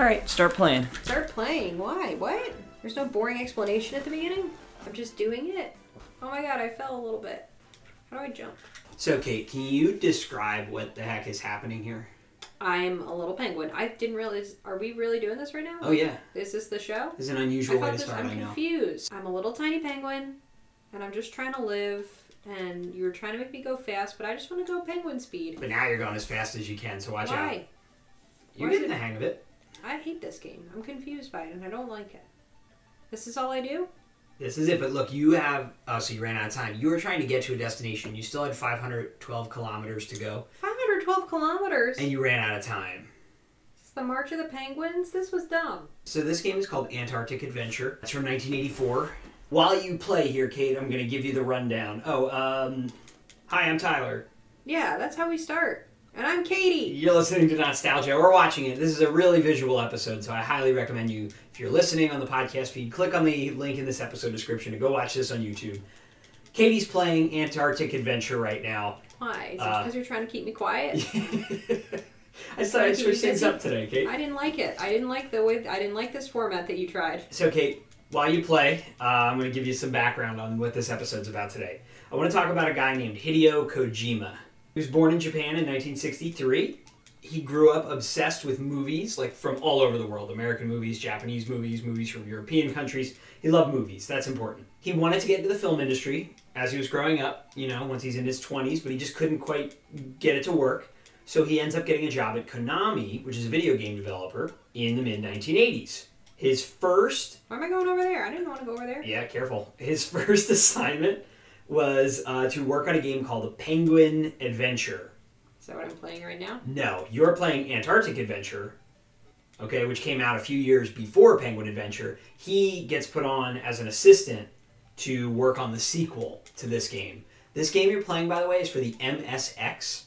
All right, start playing. Start playing. Why? What? There's no boring explanation at the beginning. I'm just doing it. Oh my god, I fell a little bit. How do I jump? So, Kate, can you describe what the heck is happening here? I'm a little penguin. I didn't realize. Are we really doing this right now? Oh yeah, Is this the show? this is an I unusual way thought to this. start. I'm I know. confused. I'm a little tiny penguin, and I'm just trying to live. And you were trying to make me go fast, but I just want to go penguin speed. But now you're going as fast as you can, so watch out. Why? You're Why getting it- the hang of it. I hate this game. I'm confused by it, and I don't like it. This is all I do. This is it. But look, you have. Oh, so you ran out of time. You were trying to get to a destination. You still had 512 kilometers to go, 512 kilometers. and you ran out of time. It's the March of the Penguins. This was dumb. So this game is called Antarctic Adventure. It's from 1984. While you play here, Kate, I'm going to give you the rundown. Oh, um, hi, I'm Tyler. Yeah, that's how we start. And I'm Katie. You're listening to Nostalgia We're watching it. This is a really visual episode, so I highly recommend you, if you're listening on the podcast feed, click on the link in this episode description to go watch this on YouTube. Katie's playing Antarctic Adventure right now. Why? Is it Uh, because you're trying to keep me quiet? I thought I'd switch things up today, Kate. I didn't like it. I didn't like the way. I didn't like this format that you tried. So, Kate, while you play, uh, I'm going to give you some background on what this episode's about today. I want to talk about a guy named Hideo Kojima. He was born in Japan in 1963. He grew up obsessed with movies, like from all over the world American movies, Japanese movies, movies from European countries. He loved movies. That's important. He wanted to get into the film industry as he was growing up, you know, once he's in his 20s, but he just couldn't quite get it to work. So he ends up getting a job at Konami, which is a video game developer, in the mid 1980s. His first Why am I going over there? I didn't want to go over there. yeah, careful. His first assignment was uh, to work on a game called The Penguin Adventure. Is that what I'm playing right now? No, you're playing Antarctic Adventure, okay, which came out a few years before Penguin Adventure. He gets put on as an assistant to work on the sequel to this game. This game you're playing, by the way, is for the MSX.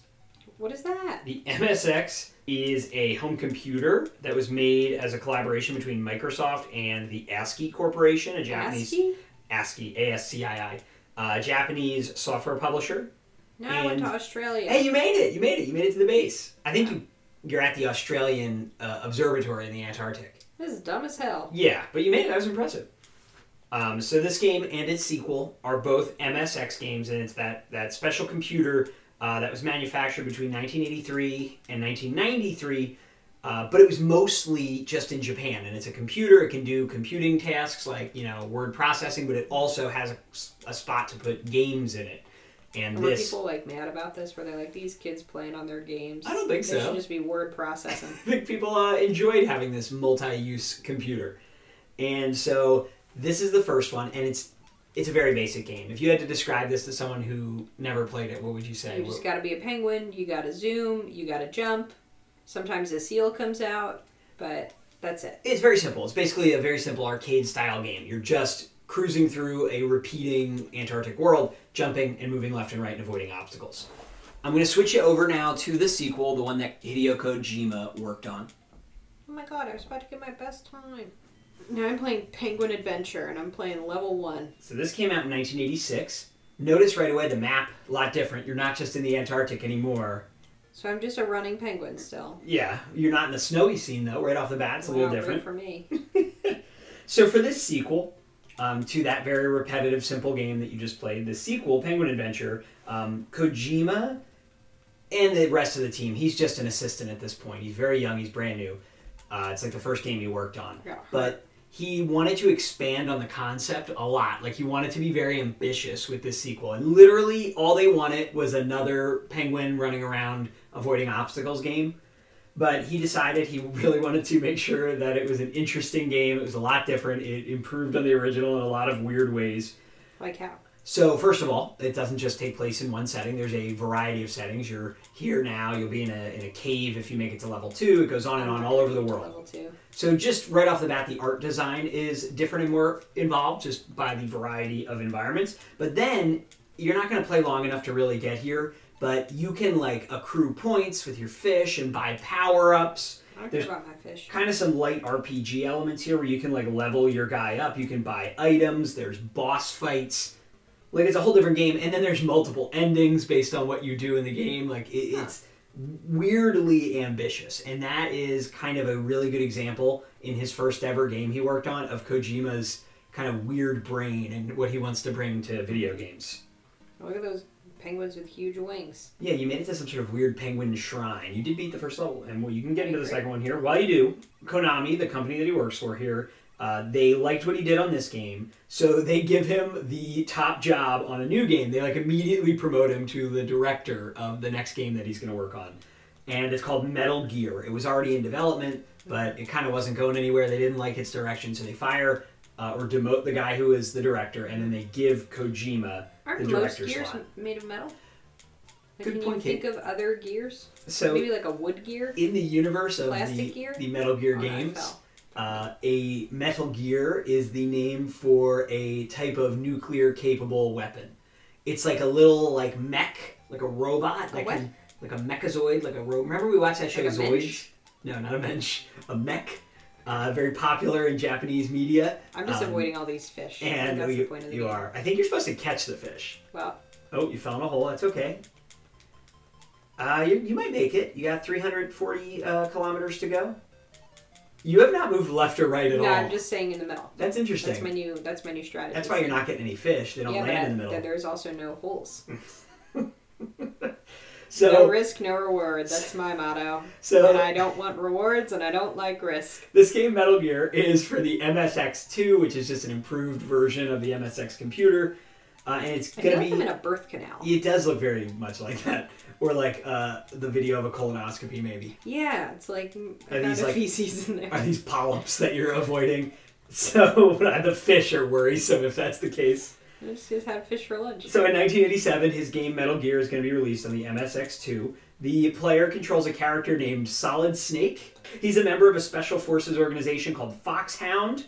What is that? The MSX is a home computer that was made as a collaboration between Microsoft and the ASCII Corporation, a Japanese ASCII? ASCII, A S C I I, uh, Japanese software publisher. No, I went to Australia. Hey, you made it! You made it! You made it to the base. I think you, you're at the Australian uh, Observatory in the Antarctic. This is dumb as hell. Yeah, but you made it. That was impressive. Um, so this game and its sequel are both MSX games, and it's that that special computer uh, that was manufactured between 1983 and 1993. Uh, but it was mostly just in Japan, and it's a computer. It can do computing tasks like you know word processing, but it also has a, a spot to put games in it. And Were this, people like mad about this? Were they like these kids playing on their games? I don't think they so. should just be word processing. I think people uh, enjoyed having this multi-use computer, and so this is the first one, and it's it's a very basic game. If you had to describe this to someone who never played it, what would you say? You just got to be a penguin. You got to zoom. You got to jump. Sometimes a seal comes out, but that's it. It's very simple. It's basically a very simple arcade-style game. You're just cruising through a repeating Antarctic world, jumping and moving left and right and avoiding obstacles. I'm going to switch you over now to the sequel, the one that Hideo Kojima worked on. Oh my god, I was about to get my best time. Now I'm playing Penguin Adventure, and I'm playing level one. So this came out in 1986. Notice right away the map a lot different. You're not just in the Antarctic anymore. So I'm just a running penguin still. Yeah, you're not in the snowy scene though. Right off the bat, it's a little different. for me. So for this sequel um, to that very repetitive, simple game that you just played, the sequel, Penguin Adventure, um, Kojima and the rest of the team, he's just an assistant at this point. He's very young. He's brand new. Uh, it's like the first game he worked on. Yeah. But he wanted to expand on the concept a lot. Like he wanted to be very ambitious with this sequel. And literally all they wanted was another penguin running around avoiding obstacles game. But he decided he really wanted to make sure that it was an interesting game. It was a lot different. It improved on the original in a lot of weird ways. Like how? So first of all, it doesn't just take place in one setting. There's a variety of settings. You're here now. You'll be in a, in a cave if you make it to level two. It goes on and on all over the world. Level two. So just right off the bat, the art design is different and more involved just by the variety of environments. But then you're not going to play long enough to really get here. But you can like accrue points with your fish and buy power ups. I There's care about my fish. kind of some light RPG elements here where you can like level your guy up. You can buy items. There's boss fights. Like it's a whole different game, and then there's multiple endings based on what you do in the game. Like it, Huh. it's weirdly ambitious, and that is kind of a really good example in his first ever game he worked on of Kojima's kind of weird brain and what he wants to bring to video games. Look at those penguins with huge wings. Yeah, you made it to some sort of weird penguin shrine. You did beat the first level, and well, you can get into the second one here. While you do, Konami, the company that he works for here, uh, they liked what he did on this game, so they give him the top job on a new game. They like immediately promote him to the director of the next game that he's going to work on, and it's called Metal Gear. It was already in development, but it kind of wasn't going anywhere. They didn't like its direction, so they fire. Uh, or demote the guy who is the director, and then they give Kojima Aren't most gears made of metal? Like, Good can point, you Kate. think of other gears? So Maybe like a wood gear? in the universe of the, Gear? the Metal Gear Oh, games, uh, a Metal Gear is the name for a type of nuclear capable weapon. It's like a little like mech, like a robot, A that what? can like a mechazoid, like a ro- Remember we watched that show Like a Zoids? No, not a mensch, a mech. Uh, very popular in Japanese media. I'm just Um, avoiding all these fish. And that's you, the point of the you are. I think you're supposed to catch the fish. Well, Oh, you fell in a hole. That's okay. Uh, you, you might make it. You got 340 uh, kilometers to go. You have not moved left or right at no, all. I'm just saying in the middle. That's interesting. That's my new. That's my new strategy. That's why you're not getting any fish. They don't yeah, land in the middle. there's also no holes. So, no risk, no reward. That's my motto. and so I don't want rewards, and I don't like risk. this game Metal Gear is for the MSX2, which is just an improved version of the MSX computer, uh, and it's I gonna like I'm be. in a birth canal. It does look very much like that, or like uh, the video of a colonoscopy, maybe. Yeah, it's like mm, Are these, like- feces in there. are these polyps that you're avoiding. So the fish are worrisome if that's the case. I just, just had fish for lunch. So in 1987, his game Metal Gear is going to be released on the MSX2. The player controls a character named Solid Snake. He's a member of a special forces organization called Foxhound,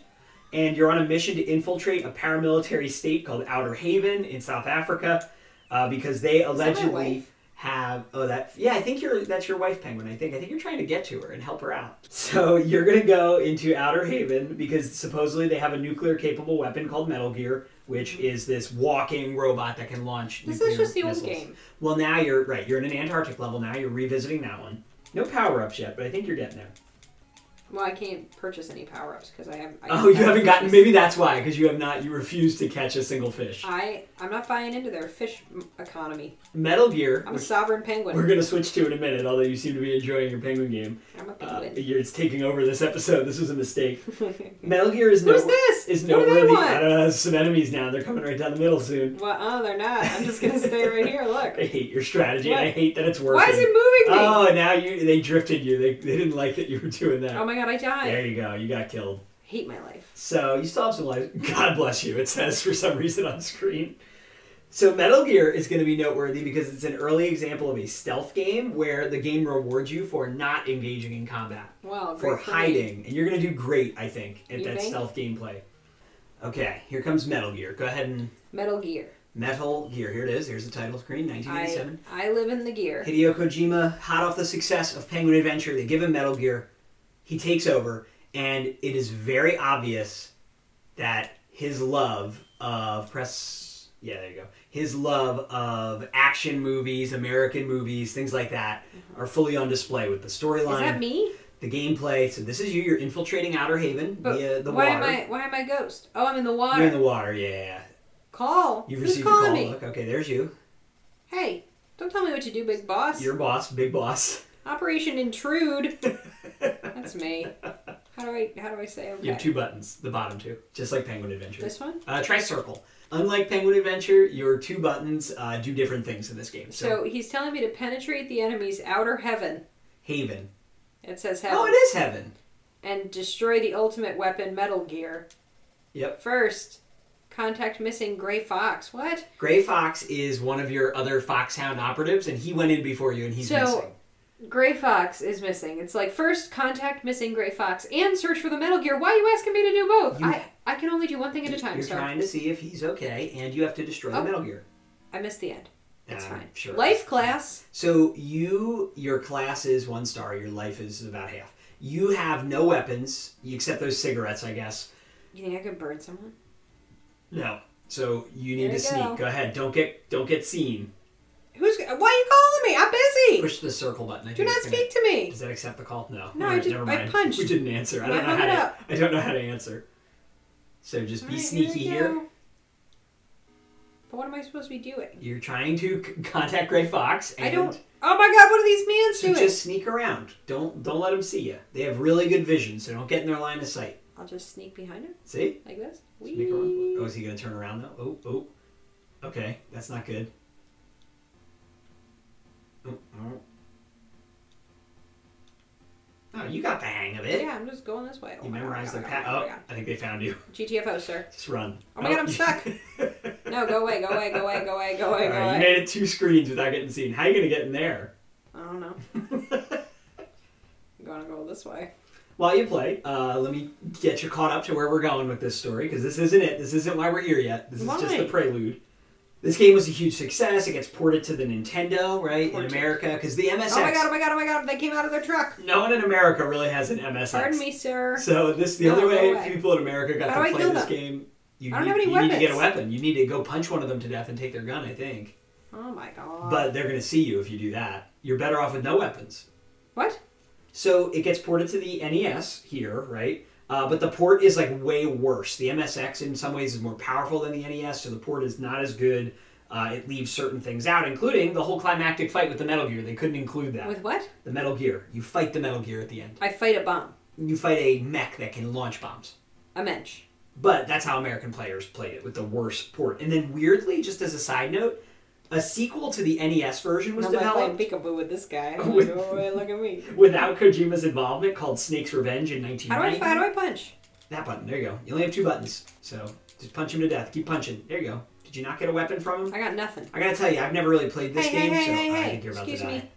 and you're on a mission to infiltrate a paramilitary state called Outer Haven in South Africa uh, because they allegedly have oh that yeah I think you're that's your wife penguin I think I think you're trying to get to her and help her out. So you're gonna go into Outer Haven because supposedly they have a nuclear capable weapon called Metal Gear, which is this walking robot that can launch. This is just the old missiles. game. Well, now you're right. You're in an Antarctic level now. You're revisiting that one. No power ups yet, but I think you're getting there. Well, I can't purchase any power ups because I have. I Oh, you have haven't gotten. Maybe that's why, because you have not. You refuse to catch a single fish. I I'm not buying into their fish economy. Metal Gear. I'm a sovereign penguin. we're gonna switch to in a minute. Although you seem to be enjoying your penguin game. I'm a Uh, penguin. you're, it's taking over this episode. This was a mistake. Metal Gear is no. Who's this? Is What noteworthy. want? I don't know. There's some enemies now. They're coming right down the middle soon. Well, oh, they're not. I'm just gonna stay right here. Look. I hate your strategy. and I hate that it's working. Why is it moving me? Oh, now you they drifted you. They, they didn't like that you were doing that. Oh my god, I died. There you go. You got killed. Hate my life. So you still have some life. God bless you. It says for some reason on screen. So Metal Gear is going to be noteworthy because it's an early example of a stealth game where the game rewards you for not engaging in combat, Wow, for great for me. hiding, and you're going to do great, I think, at You that think? stealth gameplay. Okay, here comes Metal Gear. Go ahead and Metal Gear. Metal Gear. Here it is. Here's the title screen. I 1987. I live in the gear. Hideo Kojima, hot off the success of Penguin Adventure, they give him Metal Gear. He takes over, and it is very obvious that his love of press. Yeah, there you go. His love of action movies, American movies, things like that, mm-hmm. are fully on display with the Is storyline, that me? the gameplay. So this is you. You're infiltrating Outer Haven But via the why water. am I why am I ghost? Oh, I'm in the water. You're in the water. Yeah. Call. You've Who's received a call. me? Look, okay, there's you. Hey, don't tell me what to do, big boss. Your boss, big boss. Operation Intrude. That's me. How do I how do I say okay? You have two buttons, the bottom two, just like Penguin Adventure. This one. Uh, try circle. Unlike Penguin Adventure, your two buttons uh, do different things in this game. So, So he's telling me to penetrate the enemy's outer heaven. Haven. It says heaven. Oh, it is Heaven. and destroy the ultimate weapon, Metal Gear. Yep. First, contact missing Gray Fox. What? Gray Fox is one of your other Foxhound operatives, and he went in before you, and he's So, missing. Gray Fox is missing. It's like first contact missing Gray Fox and search for the Metal Gear. Why are you asking me to do both? You- I I can only do one thing at a time. You're So trying to see if he's okay, and you have to destroy the Oh. Metal Gear. I missed the end. That's Um, fine. Sure. Life class. So you, your class is one star. Your life is about half. You have no weapons you except those cigarettes, I guess. You think I could burn someone? No. So you need to sneak. go. Go ahead. Don't get don't get seen. Who's Why are you calling me? I'm busy. Push the circle button. I Do not it's gonna- speak to me. Does that accept the call? No. No, I just- never I mind. punched. We didn't answer. I I don't know how to. up. I don't know how to answer. So just be Alright, sneaky we here. But what am I supposed to be doing? You're trying to c- contact Gray Fox. And I don't. Oh my god! What are these mans So doing? just sneak around. Don't don't let them see you. They have really good vision, so don't get in their line of sight. I'll just sneak behind him See? like this. Sneak around. Oh, is he gonna turn around though? Oh, oh. Okay, that's not good. Oh, oh. Oh, you got the hang of it. Yeah, I'm just going this way. Oh You my God, memorized oh the path. God, oh Oh. I think they found you. GTFO, sir. Just run. Oh my God, I'm stuck. No, go away, go away, go away, go away, go away, go Alright, you away. made it two screens without getting seen. How are you gonna get in there? I don't know. I'm gonna go this way. While you play, uh, let me get you caught up to where we're going with this story because this isn't it. This isn't why we're here yet. This is just Why? the prelude. This game was a huge success. It gets ported to the Nintendo, right, Ported. in America because the MSX. Oh my god, oh my god, oh my god, they came out of their truck. No one in America really has an MSX. Pardon me, sir. So this the No, only go way away. people in America got How to I play kill this them? game. You, I don't need, have any you need to get a weapons. weapon. You need to go punch one of them to death and take their gun. I think, Oh my god. but they're going to see you if you do that. You're better off with no weapons. What? So it gets ported to the NES here, right? Uh, but the port is like way worse. The MSX in some ways is more powerful than the NES, so the port is not as good. Uh, it leaves certain things out, including the whole climactic fight with the Metal Gear. They couldn't include that. With what? the Metal Gear. You fight the Metal Gear at the end. I fight a bomb. You fight a mech that can launch bombs. A mensch. But that's how American players played it with the worst port. And then weirdly, just as a side note, a sequel to the NES version was I'm like developed playing peekaboo with this guy. With- like, oh, look at me. without Kojima's involvement called Snake's Revenge in How do I 1990. how do I punch? That button. There you go. You only have two buttons. So just punch him to death. Keep punching. There you go. Did you not get a weapon from him? I got nothing. I gotta tell you, I've never really played this Hey, game, hey, so hey, I think you're about Excuse to die. me.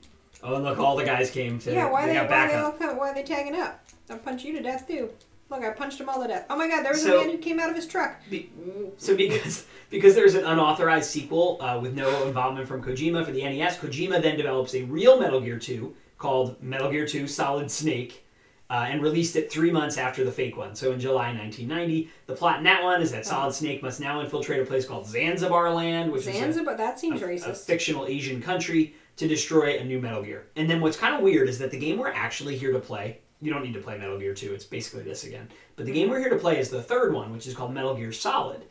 Oh, and look, all the guys came to. Yeah, why they they, got why they all come, why are they tagging up? I'll punch you to death too. Look, I punched him all to death. Oh my god, there was So- a man who came out of his truck. Be- So because because there's an unauthorized sequel uh, with no involvement from Kojima for the NES, Kojima then develops a real Metal Gear 2 called Metal Gear 2 Solid Snake. Uh, and released it three months after the fake one. So in July 1990, the plot in that one is that Solid Snake must now infiltrate a place called Zanzibar Land, which is a, that seems a, a fictional Asian country to destroy a new Metal Gear. And then what's kind of weird is that the game we're actually here to play, you don't need to play Metal Gear 2, it's basically this again. But the game we're here to play is the third one, which is called Metal Gear Solid.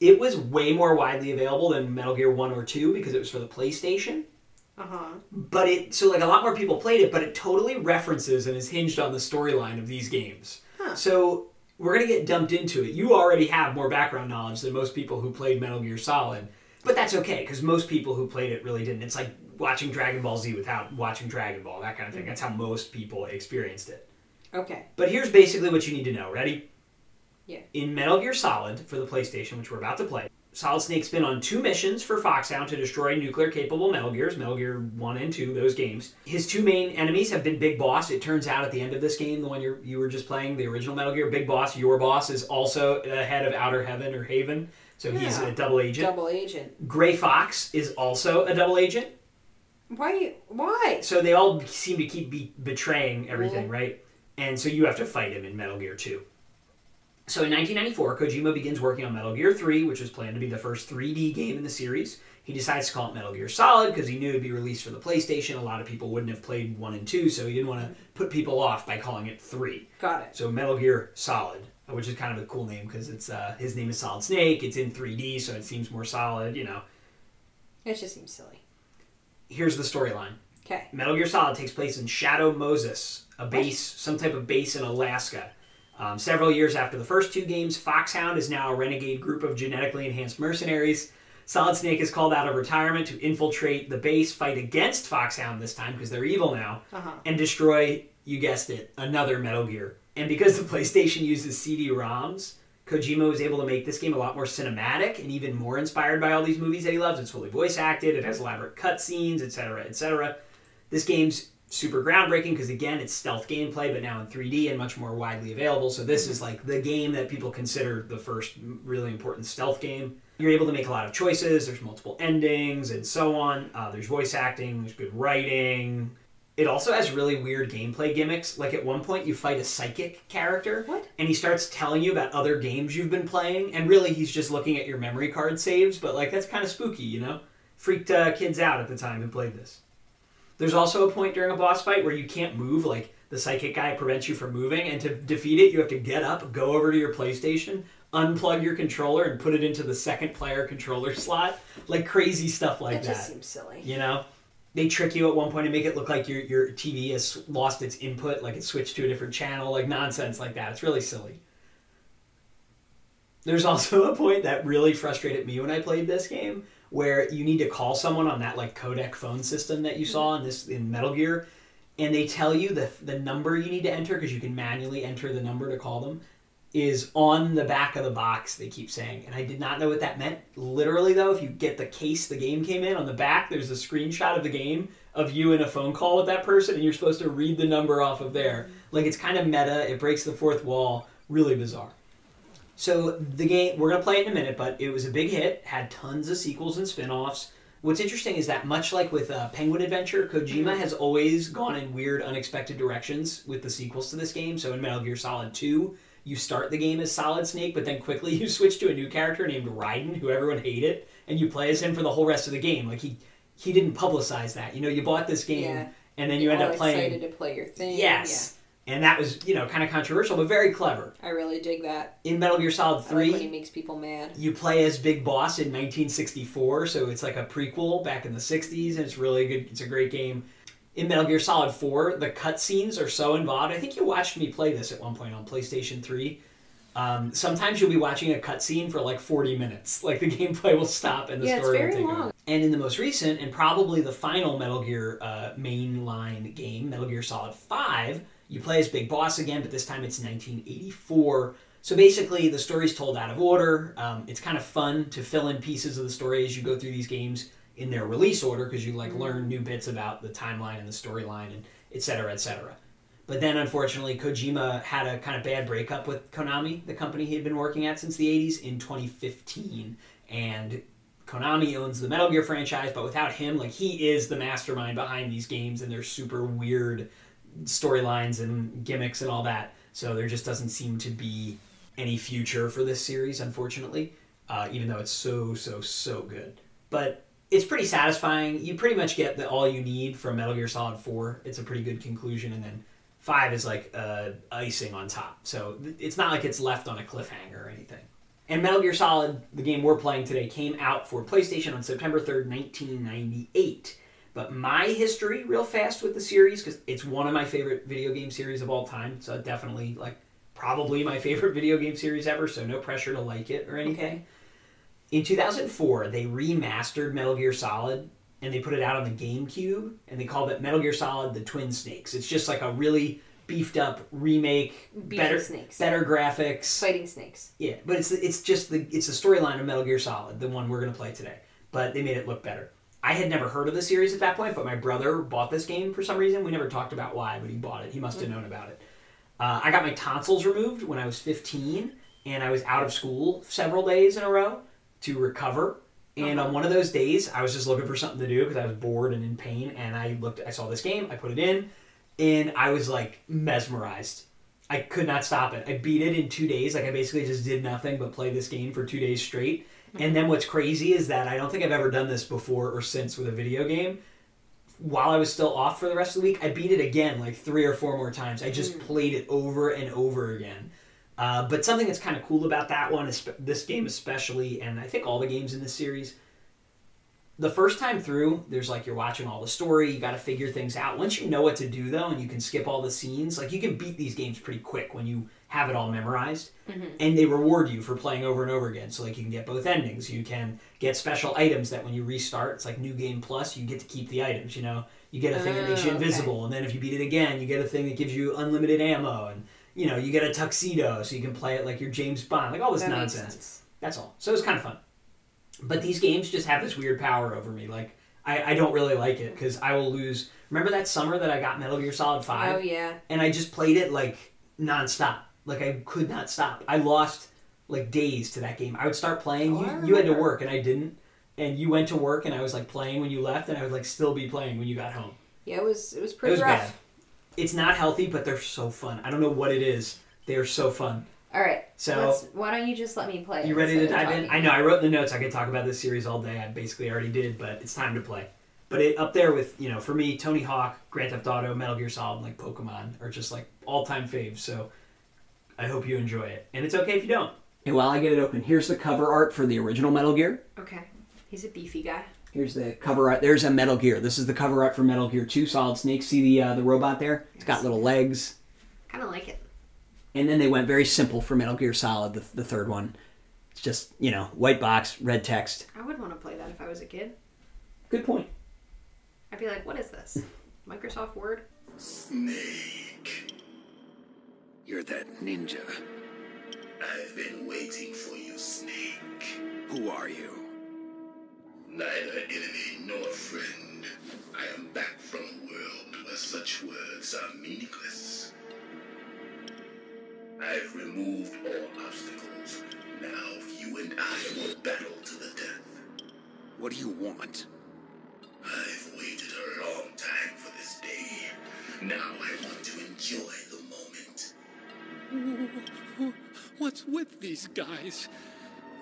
It was way more widely available than Metal Gear 1 or 2 because it was for the PlayStation. Uh huh. But it, so like a lot more people played it, but it totally references and is hinged on the storyline of these games. Huh. So we're gonna get dumped into it. You already have more background knowledge than most people who played Metal Gear Solid, but that's okay because most people who played it really didn't. It's like watching Dragon Ball Z without watching Dragon Ball, that kind of thing. That's how most people experienced it. Okay. But here's basically what you need to know. Ready? Yeah. In Metal Gear Solid for the PlayStation, which we're about to play, Solid Snake's been on two missions for Foxhound to destroy nuclear capable Metal Gears, Metal Gear 1 and 2, those games. His two main enemies have been Big Boss. It turns out at the end of this game, the one you you were just playing, the original Metal Gear, Big Boss, your boss, is also the head of Outer Heaven or Haven. So he's a double agent. Double agent. Gray Fox is also a double agent. Why? Why? So they all seem to keep be- betraying everything, Mhm. right? And so you have to fight him in Metal Gear 2. So in 1994, Kojima begins working on Metal Gear 3, which was planned to be the first 3D game in the series. He decides to call it Metal Gear Solid because he knew it'd be released for the PlayStation. A lot of people wouldn't have played 1 and 2, so he didn't want to put people off by calling it 3. Got it. So Metal Gear Solid, which is kind of a cool name because it's uh, his name is Solid Snake. It's in 3D, so it seems more solid, you know. It just seems silly. Here's the storyline. Okay. Metal Gear Solid takes place in Shadow Moses, a base, some type of base in Alaska. Um, several years after the first two games, Foxhound is now a renegade group of genetically enhanced mercenaries. Solid Snake is called out of retirement to infiltrate the base, fight against Foxhound this time because they're evil now, Uh huh. and destroy, you guessed it, another Metal Gear. And because the PlayStation uses CD-ROMs, Kojima was able to make this game a lot more cinematic and even more inspired by all these movies that he loves. It's fully voice acted, it has elaborate cutscenes, etc., etc. This game's super groundbreaking because again, it's stealth gameplay, but now in 3D and much more widely available. So this is like the game that people consider the first really important stealth game. You're able to make a lot of choices. There's multiple endings and so on. Uh, there's voice acting. There's good writing. It also has really weird gameplay gimmicks. Like at one point, you fight a psychic character, What? and he starts telling you about other games you've been playing, and really he's just looking at your memory card saves. But like that's kind of spooky, you know. freaked uh, kids out at the time who played this. There's also a point during a boss fight where you can't move, like the psychic guy prevents you from moving, and to defeat it, you have to get up, go over to your PlayStation, unplug your controller, and put it into the second player controller slot. Like crazy stuff like that that. just seems silly. You know? They trick you at one point and make it look like your, your TV has lost its input, like it switched to a different channel, like nonsense like that. It's really silly. There's also a point that really frustrated me when I played this game where you need to call someone on that like codec phone system that you hmm. saw in this in Metal Gear and they tell you the the number you need to enter because you can manually enter the number to call them is on the back of the box they keep saying. And i did not know what that meant. Literally though if you get the case the game came in on the back there's a screenshot of the game of you in a phone call with that person and you're supposed to read the number off of there. Hmm. Like it's kind of meta. It breaks the fourth wall. Really bizarre so the game we're going to play it in a minute but it was a big hit had tons of sequels and spin-offs what's interesting is that much like with uh, penguin adventure kojima has always gone in weird unexpected directions with the sequels to this game so in metal gear solid 2 you start the game as Solid Snake, but then quickly you switch to a new character named Raiden, who everyone hated, and you play as him for the whole rest of the game. Like he he didn't publicize that. You know, you bought this game Yeah. and then you end up playing. excited to play your thing. Yes. And that was, you know, kind of controversial, but very clever. I really dig that. In Metal Gear Solid I like 3, when he makes people mad. you play as Big Boss in 1964, so it's like a prequel back in the 60s, and it's really good. It's a great game. In Metal Gear Solid 4, the cutscenes are so involved. I think you watched me play this at one point on PlayStation 3. Um, sometimes you'll be watching a cutscene for like 40 minutes. Like the gameplay will stop and the Yeah, it's story very will take long. over. And in the most recent and probably the final Metal Gear uh, mainline game, Metal Gear Solid 5, you play as Big Boss again, but this time it's 1984. So basically, the story's told out of order. Um, it's kind of fun to fill in pieces of the story as you go through these games in their release order because you like learn new bits about the timeline and the storyline and et cetera, et cetera. But then, unfortunately, Kojima had a kind of bad breakup with Konami, the company he had been working at since the 80s, in 2015. And Konami owns the Metal Gear franchise, but without him, like, he is the mastermind behind these games and their super weird storylines and gimmicks and all that. So there just doesn't seem to be any future for this series, unfortunately, uh, even though it's so, so, so good. But it's pretty satisfying. You pretty much get the, all you need from Metal Gear Solid 4. It's a pretty good conclusion, and then 5 is like uh, icing on top. So th- it's not like it's left on a cliffhanger or anything. And Metal Gear Solid, the game we're playing today, came out for PlayStation on September 3rd, 1998. But my history, real fast with the series, because it's one of my favorite video game series of all time. So definitely, like, probably my favorite video game series ever. So no pressure to like it or anything. In 2004, they remastered Metal Gear Solid and they put it out on the GameCube and they called it Metal Gear Solid: The Twin Snakes. It's just like a really beefed up remake, Beefy better snakes. better graphics. Fighting snakes. Yeah, but it's it's just the it's the storyline of Metal Gear Solid, the one we're gonna play today. But they made it look better. I had never heard of the series at that point, but my brother bought this game for some reason. We never talked about why, but he bought it. He must have known about it. Uh, I got my tonsils removed when I was 15, and I was out of school several days in a row to recover. And on one of those days, I was just looking for something to do because I was bored and in pain. And I looked, I saw this game, I put it in, and I was like mesmerized. I could not stop it. I beat it in two days. Like I basically just did nothing but play this game for two days straight. And then what's crazy is that I don't think I've ever done this before or since with a video game. While I was still off for the rest of the week, I beat it again like three or four more times. I just played it over and over again. Uh, but something that's kind of cool about that one is this game especially, and I think all the games in this series. The first time through, there's like you're watching all the story, you got to figure things out. Once you know what to do though, and you can skip all the scenes, like you can beat these games pretty quick when you have it all memorized. Mm-hmm. And they reward you for playing over and over again. So like you can get both endings. You can get special items that when you restart, it's like new game plus, you get to keep the items. You know, you get a thing that makes you Oh, okay. invisible, and then if you beat it again, you get a thing that gives you unlimited ammo, and you know you get a tuxedo, so you can play it like you're James Bond, like all this That nonsense. That's all. So it's kind of fun. But these games just have this weird power over me. Like I, I don't really like it because I will lose. Remember that summer that I got Metal Gear Solid Five, Oh yeah. and I just played it like nonstop. Like I could not stop. I lost like days to that game. I would start playing. Oh, you, you had to work and I didn't. And you went to work and I was like playing when you left, and I would like still be playing when you got home. Yeah, it was it was It pretty was rough. bad. It's not healthy, but they're so fun. I don't know what it is. They are so fun. All right. So- let's, why don't you just let me play? You ready to dive in? I know I wrote in the notes I could talk about this series all day. I basically already did, but it's time to play. But it up there with you know for me, Tony Hawk, Grand Theft Auto, Metal Gear Solid, like Pokemon are just like all time faves. So I hope you enjoy it, and it's okay if you don't. And while I get it open, here's the cover art for the original Metal Gear. Okay. He's a beefy guy. Here's the cover art. There's a Metal Gear. This is the cover art for Metal Gear 2 Solid Snake. See the uh, the robot there? It's got little legs. Kind of like it. And then they went very simple for Metal Gear Solid, the, the third one. It's just, you know, white box, red text. I would want to play that if I was a kid. Good point. I'd be like, what is this? Microsoft Word? Snake. You're that ninja. I've been waiting for you, Snake. Who are you? Neither enemy nor friend. I am back from a world where such words are meaningless. I've removed all obstacles. Now you and I will battle to the death. What do you want? What's with these guys?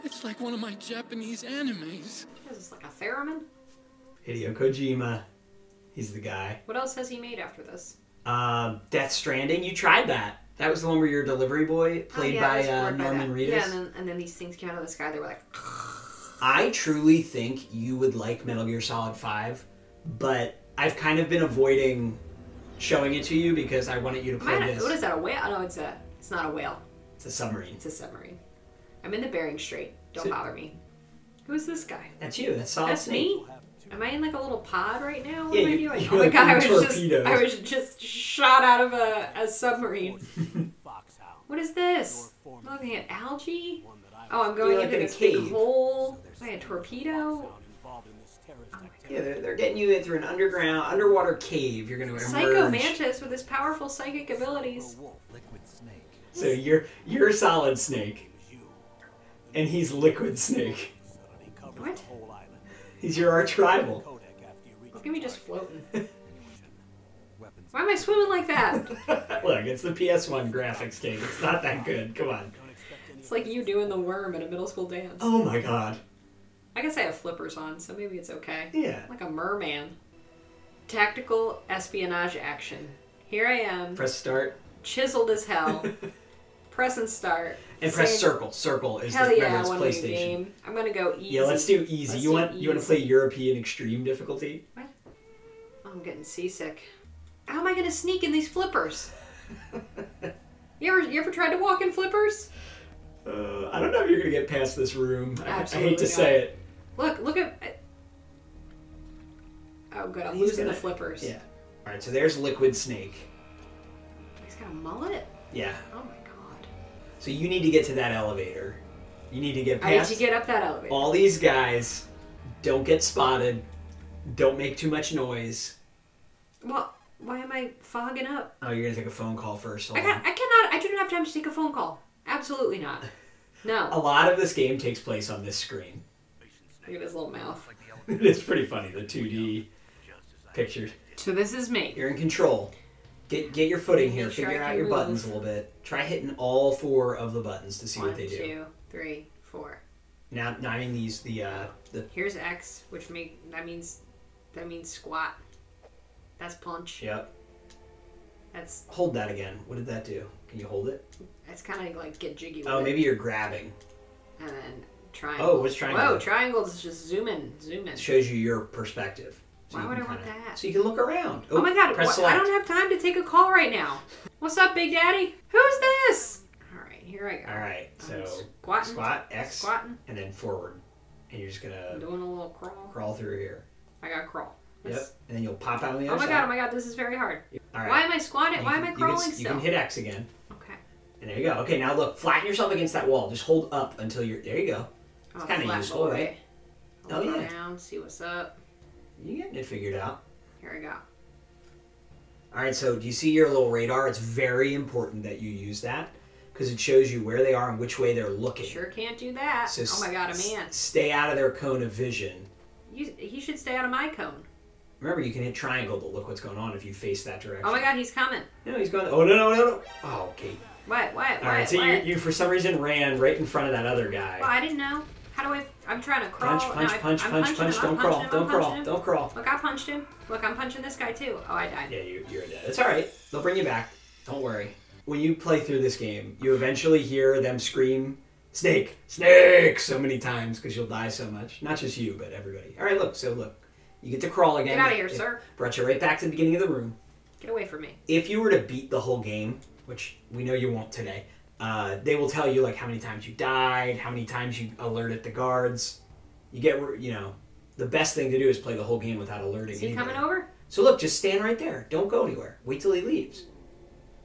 It's like one of my Japanese animes. Is this like a theremin? Hideo Kojima. He's the guy. What else has he made after this? Um, Death Stranding. You tried that. That was the one where you're delivery boy, played Oh, yeah, by was uh, bored by Norman. Reedus. Yeah, and then, and then these things came out of the sky. They were like, I truly think you would like Metal Gear Solid 5, but I've kind of been avoiding showing it to you because I wanted you to play Am this. what is that? A whale? Oh, no, it's a. It's not a whale. It's a submarine. It's a submarine. I'm in the Bering Strait. Don't So- bother me. Who's this guy? That's you. That's Solid That's Snake. me. Am I in like a little pod right now? What Yeah, am I you- doing? you're Oh my like god! I in was just torpedoes. I was just shot out of a, a submarine. what is this? I'm looking at algae. Oh, I'm going You're like into in a this big cave. hole. Am I a torpedo? Oh yeah, they're, they're getting you in through an underground, underwater cave. You're going to emerge. Psycho. Mantis with his powerful psychic abilities. So you're you're Solid Snake, and he's Liquid Snake. What? He's your arch rival. Look at me just floating. Why am I swimming like that? Look, it's the PS1 graphics game. It's not that good. Come on. It's like you doing the worm at a middle school dance. Oh my god. I guess I have flippers on, so maybe it's okay. Yeah. Like a merman. Tactical espionage action. Here I am, Press start chiseled as hell. press and start. and press circle. Circle is Hell the yeah, remember I it's want a new PlayStation. game. I'm gonna go easy. Yeah, let's do easy. Let's you do want you want to play European extreme difficulty? What? I'm getting seasick. How am I gonna sneak in these flippers? you ever you ever tried to walk in flippers? Uh, I don't know if you're gonna get past this room. I- I, hate to not. say it. Look, look at. Oh, good. I'm He's losing gonna- the flippers. Yeah. All right. So there's Liquid Snake. He's got a mullet. Yeah. Oh my god. So you need to get to that elevator. You need to get past. I need past to get up that elevator. all these guys. Don't get spotted. Don't make too much noise. Well, why am I fogging up? Oh, you're gonna take a phone call first. I got. I cannot. I don't have time to take a phone call. Absolutely not. No. A No. lot of this game takes place on this screen. Look at his little mouth. it's pretty funny. The 2D pictures. So this is me. You're in control. Get get your footing here. Make sure I Figure out can your move. buttons a little bit. Try hitting all four of the buttons to see One, what they do. two, three, four. Now, now I mean these the uh the Here's X, which make that means that means squat. That's punch. yep. That's Hold that again. What did that do? Can you hold it? that's kind of like get jiggy with Oh, it. maybe you're grabbing. And then triangle. Oh, what's triangle? Whoa, triangles is just zoom in, zoom in. It shows you your perspective. Why would I want kinda- that? So you can look around. Oh my oh, god, Press select. I don't have time to take a call right now. What's up, Big Daddy? Who's this? Alright, here I go. All right. So I'm squatting. squat X Squatting. and then forward, and you're just gonna I'm doing a little crawl. crawl through here. I got crawl. Yep. And then you'll pop out on the oh other Oh my side. god, oh my god, this is very hard. All right. Why am I squatting? You Why am I you can- crawling You still? can hit X again. Okay. And there you go. Okay, now look, flatten yourself against that wall. Just hold up until you're. There you go. It's kinda useful, right? Oh, yeah. Down, see what's up. You're getting it figured out. Here we go. All right. So do you see your little radar? It's very important that you use that because it shows you where they are and which way they're looking. Sure can't do that. So oh my god, a man. Stay out of their cone of vision. You, he should stay out of my cone. Remember, you can hit triangle to look what's going on if you face that direction. Oh my god, he's coming. No, he's going. Oh no no no no. Oh, okay. What? What? All right, what? so you, you for some reason ran right in front of that other guy. Well, I didn't know. How do I? I'm trying to crawl. Punch, No, punch, I- punch, I'm punch, punch. him, Don't crawl. him, Don't crawl. him. Don't crawl. Look, I punched him. Look, I'm punching this guy too. Oh, I died. Yeah, you, you're dead. It's all right. They'll bring you back. Don't worry. When you play through this game, you eventually hear them scream, "Snake, snake!" so many times because you'll die so much. Not just you, but everybody. All right, look. So look, you get to crawl again. Get out of here, It sir. Brought you right back to the beginning of the room. Get away from me. If you were to beat the whole game, which we know you won't today, uh, they will tell you like how many times you died, how many times you alerted the guards. You get, you know, the best thing to do is play the whole game without alerting. Is he anybody. coming over? So look, just stand right there. Don't go anywhere. Wait till he leaves.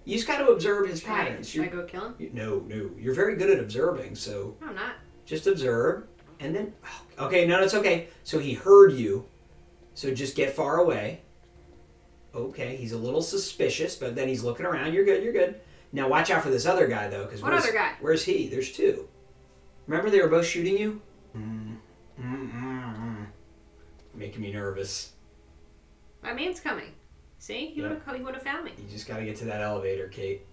You just got to observe his I, patterns. should I You're- go kill him? you- no, no. You're very good at observing, so No, I'm not. just observe and then. Okay, no, it's okay. So he heard you, so just get far away. Okay, he's a little suspicious, but then he's looking around. You're good. You're good. Now watch out for this other guy though, because What other guy? Where's he? There's two. Remember they were both shooting you. Mm, mm, mm. Making me nervous. My man's coming. See, he Yeah. would have he would have found me. You just got to get to that elevator, Kate.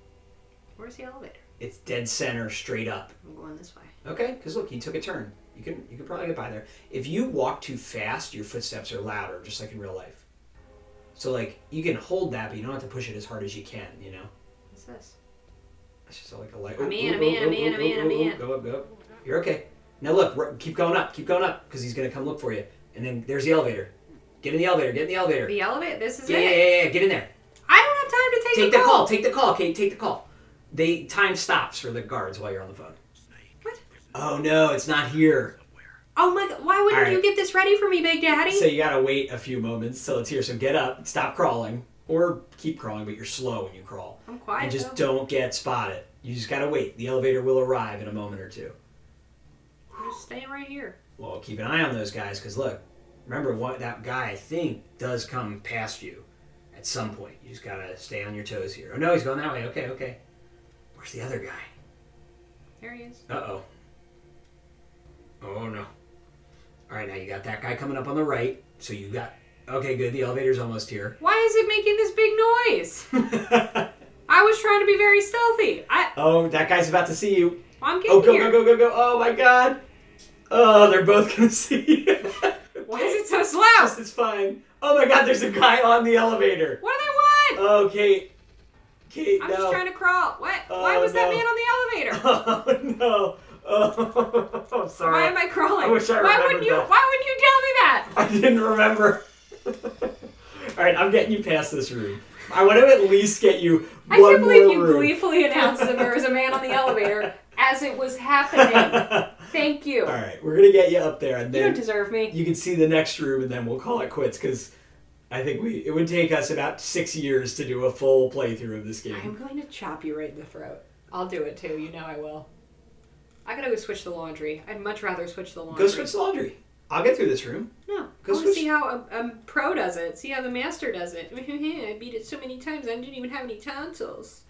Where's the elevator? It's dead center, straight up. I'm going this way. Okay, because look, he took a turn. You can you can probably get by there. If you walk too fast, your footsteps are louder, just like in real life. So like you can hold that, but you don't have to push it as hard as you can. You know, What's this? It's just like a light. I'm in, I'm in, I'm in, I'm in, I'm in. Go up, go up. You're okay. Now look, keep going up, keep going up, because he's gonna come look for you. And then there's the elevator. Get in the elevator. Get in the elevator. The elevator. This is Yeah, it. yeah, yeah, yeah. Get in there. I don't have time to take, Take the call. Take the call, Kate. Take the call. They time stops for the guards while you're on the phone. What? Oh no, it's not here. Oh my god! Why wouldn't All you get this ready for me, Big Daddy? So you gotta wait a few moments till it's here. So get up, stop crawling, or keep crawling, but you're slow when you crawl. I'm quiet. And just though. don't get spotted. You just gotta wait. The elevator will arrive in a moment or two. I'm just staying right here. Well, keep an eye on those guys, because look, remember what that guy I think does come past you at some point. You just gotta stay on your toes here. Oh no, he's going that way. Okay, okay. Where's the other guy? There he is. Uh oh. Oh no. All right, now you got that guy coming up on the right. So you got. Okay, good. The elevator's almost here. Why is it making this big noise? I was trying to be very stealthy. I, oh, that guy's about to see you. I'm getting Oh, go, here. go, go, go, go. Oh my god. Oh, they're both gonna see you. Why is it so slow? It's fine. Oh my god, there's a guy on the elevator. What do they want? Oh, Kate. Kate, I'm no. just trying to crawl. What? Oh, Why was that no. man on the elevator? Oh no. Oh, I'm sorry. Why am I crawling? I wish I why wouldn't you? that. Why wouldn't you tell me that? I didn't remember. All right, I'm getting you past this room. I want to at least get you I one can't believe more you room. gleefully announced that there was a man on the elevator as it was happening. Thank you. All right, we're gonna get you up there, and You then don't deserve me. you can see the next room, and then we'll call it quits because I think we it would take us about six years to do a full playthrough of this game. I'm game. going to chop you right in the throat. I'll do it too. You know I will. I gotta go switch the laundry. I'd much rather switch the laundry. Go switch the laundry. I'll get through this room. No, Go I want to see how a, a pro does it. See how the master does it. I beat it so many times I didn't even have any tonsils.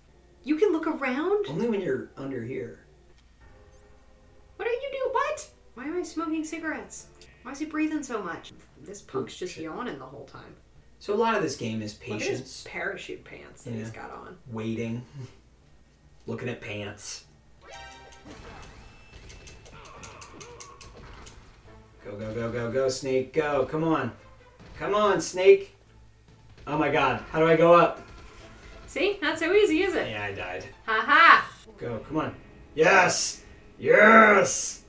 You can look around. Only when you're under here. What are you doing? What? Why am I smoking cigarettes? Why is he breathing so much? This punk's just shit. yawning the whole time. So a lot of this game is Look at his patience, parachute pants that he's got on. waiting, looking at pants. Go, go, go, go, go, Snake, go. Come on. Come on, Snake. Oh my god, how do I go up? See? Not so easy, is it? Yeah, I died. Ha ha! Go, come on. Yes! Yes!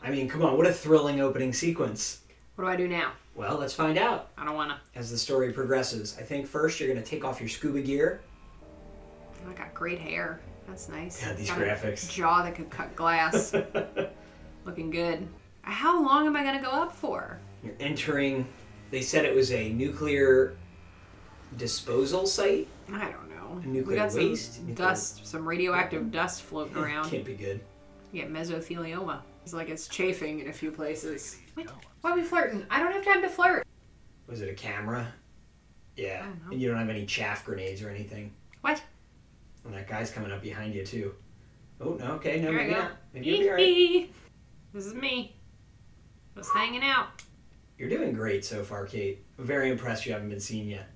I mean, come on, what a thrilling opening sequence. What do I do now? Well, let's find out I don't wanna. as the story progresses. I think first you're to take off your scuba gear. I got great hair. That's nice. God, these Got a graphics. Jaw that could cut glass. Looking good. How long am I gonna go up for? You're entering. They said it was a nuclear disposal site. I don't know. Nuclear we got waste? some Nuclear- dust, some radioactive dust floating around. Can't be good. You get mesothelioma. It's like it's chafing in a few places. Wait, why are we flirting? I don't have time to flirt. Was it a camera? Yeah. I don't know. And you don't have any chaff grenades or anything. What? And that guy's coming up behind you too. Oh no. Okay. No. Here I Maybe not. Maybe you'll be alright. This is me. Just hanging out. You're doing great so far, Kate. I'm very impressed you haven't been seen yet.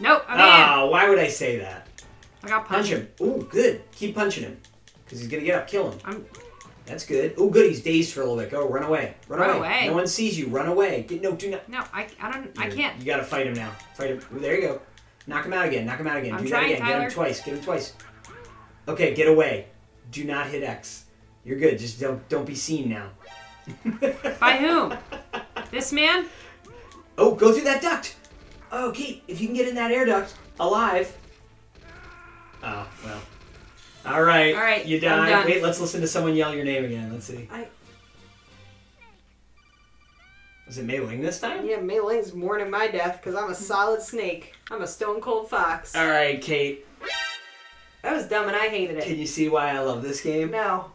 Nope, I'm in. Ah, why would I say that? I got Punch him. Ooh, good. Keep punching him. Because he's going to get up. Kill him. I'm That's good. Oh, good. He's dazed for a little bit. Go, run away. Run, Run away. away. No one sees you. Run away. Get, no, do not. no, I, I don't, I You're- can't. You got to fight him now. Fight him. Ooh, there you go. Knock him out again. Knock him out again. I'm do trying, that again. Get him twice. Get him twice. Okay, get away. Do not hit X. You're good. Just don't don't be seen now. By whom? This man? Oh, go through that duct. Oh, Kate, if you can get in that air duct alive. Oh well. All right. All right, You I'm died. done. Wait, let's listen to someone yell your name again. Let's see. I, Was it Mei Ling this time? yeah, Mei Ling's mourning my death because I'm a solid snake. I'm a stone cold fox. All right, Kate. That was dumb and I hated it. Can you see why I love this game? No.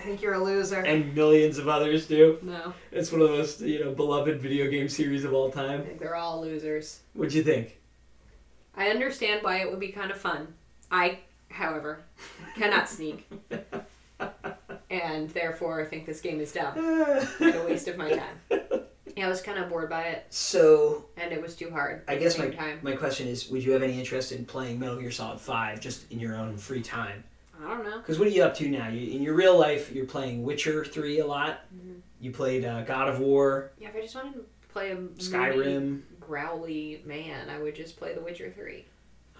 I think you're a loser. And millions of others do. no. It's one of the most you know beloved video game series of all time. I think they're all losers. What'd you think? I understand why it would be kind of fun. I, however, cannot sneak. and therefore I think this game is dumb and a waste of my time. Yeah, I was kind of bored by it, So and it was too hard. I guess my time. my question is, would you have any interest in playing Metal Gear Solid Five just in your own free time? I don't know. Because what are you up to now? You, in your real life, you're playing Witcher Three a lot. Mm-hmm. You played uh, God of War, Yeah, if I just wanted to play a Skyrim. growly man, I would just play The Witcher Three.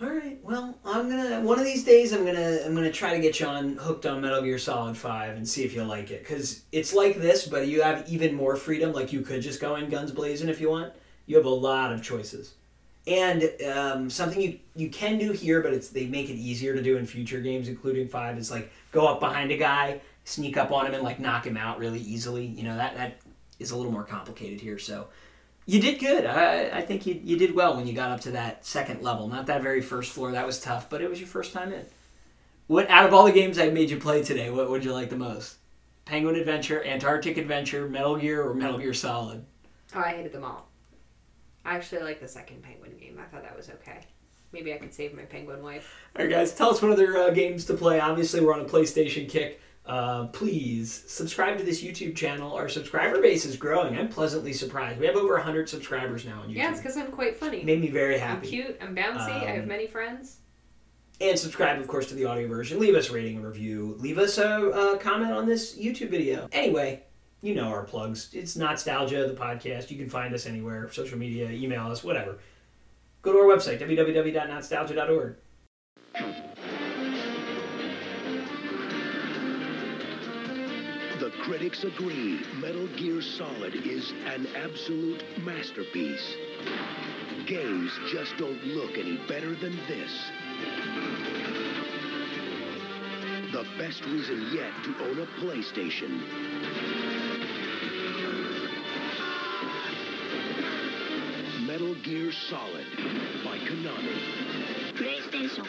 All right. Well, I'm gonna one of these days I'm gonna I'm gonna try to get you on hooked on Metal Gear Solid Five and see if you like it because it's like this, but you have even more freedom. Like you could just go in guns blazing if you want. You have a lot of choices, and um, something you you can do here, but it's they make it easier to do in future games, including Five. Is like go up behind a guy, sneak up on him, and like knock him out really easily. You know that that is a little more complicated here. So you did good. I, I think you, you did well when you got up to that second level. Not that very first floor. That was tough, but it was your first time in. What out of all the games I made you play today, what would you like the most? Penguin Adventure, Antarctic Adventure, Metal Gear, or Metal Gear Solid? Oh, I hated them all. I actually like the second Penguin game. I thought that was okay. Maybe I could save my penguin wife. All right, guys, tell us what other uh, games to play. Obviously, we're on a PlayStation kick. Uh, please subscribe to this YouTube channel. Our subscriber base is growing. I'm pleasantly surprised. We have over 100 subscribers now on YouTube. Yeah, it's because I'm quite funny. It made me very happy. I'm cute. I'm bouncy. I have Um, many friends. And subscribe, of course, to the audio version. Leave us a rating and review. Leave us a, a comment on this YouTube video. Anyway, you know our plugs. It's Nostalgia, the podcast. You can find us anywhere social media, email us, whatever. Go to our website, www.nostalgia.org. The critics agree Metal Gear Solid is an absolute masterpiece. Games just don't look any better than this. The best reason yet to own a PlayStation. Metal Gear Solid by Konami. PlayStation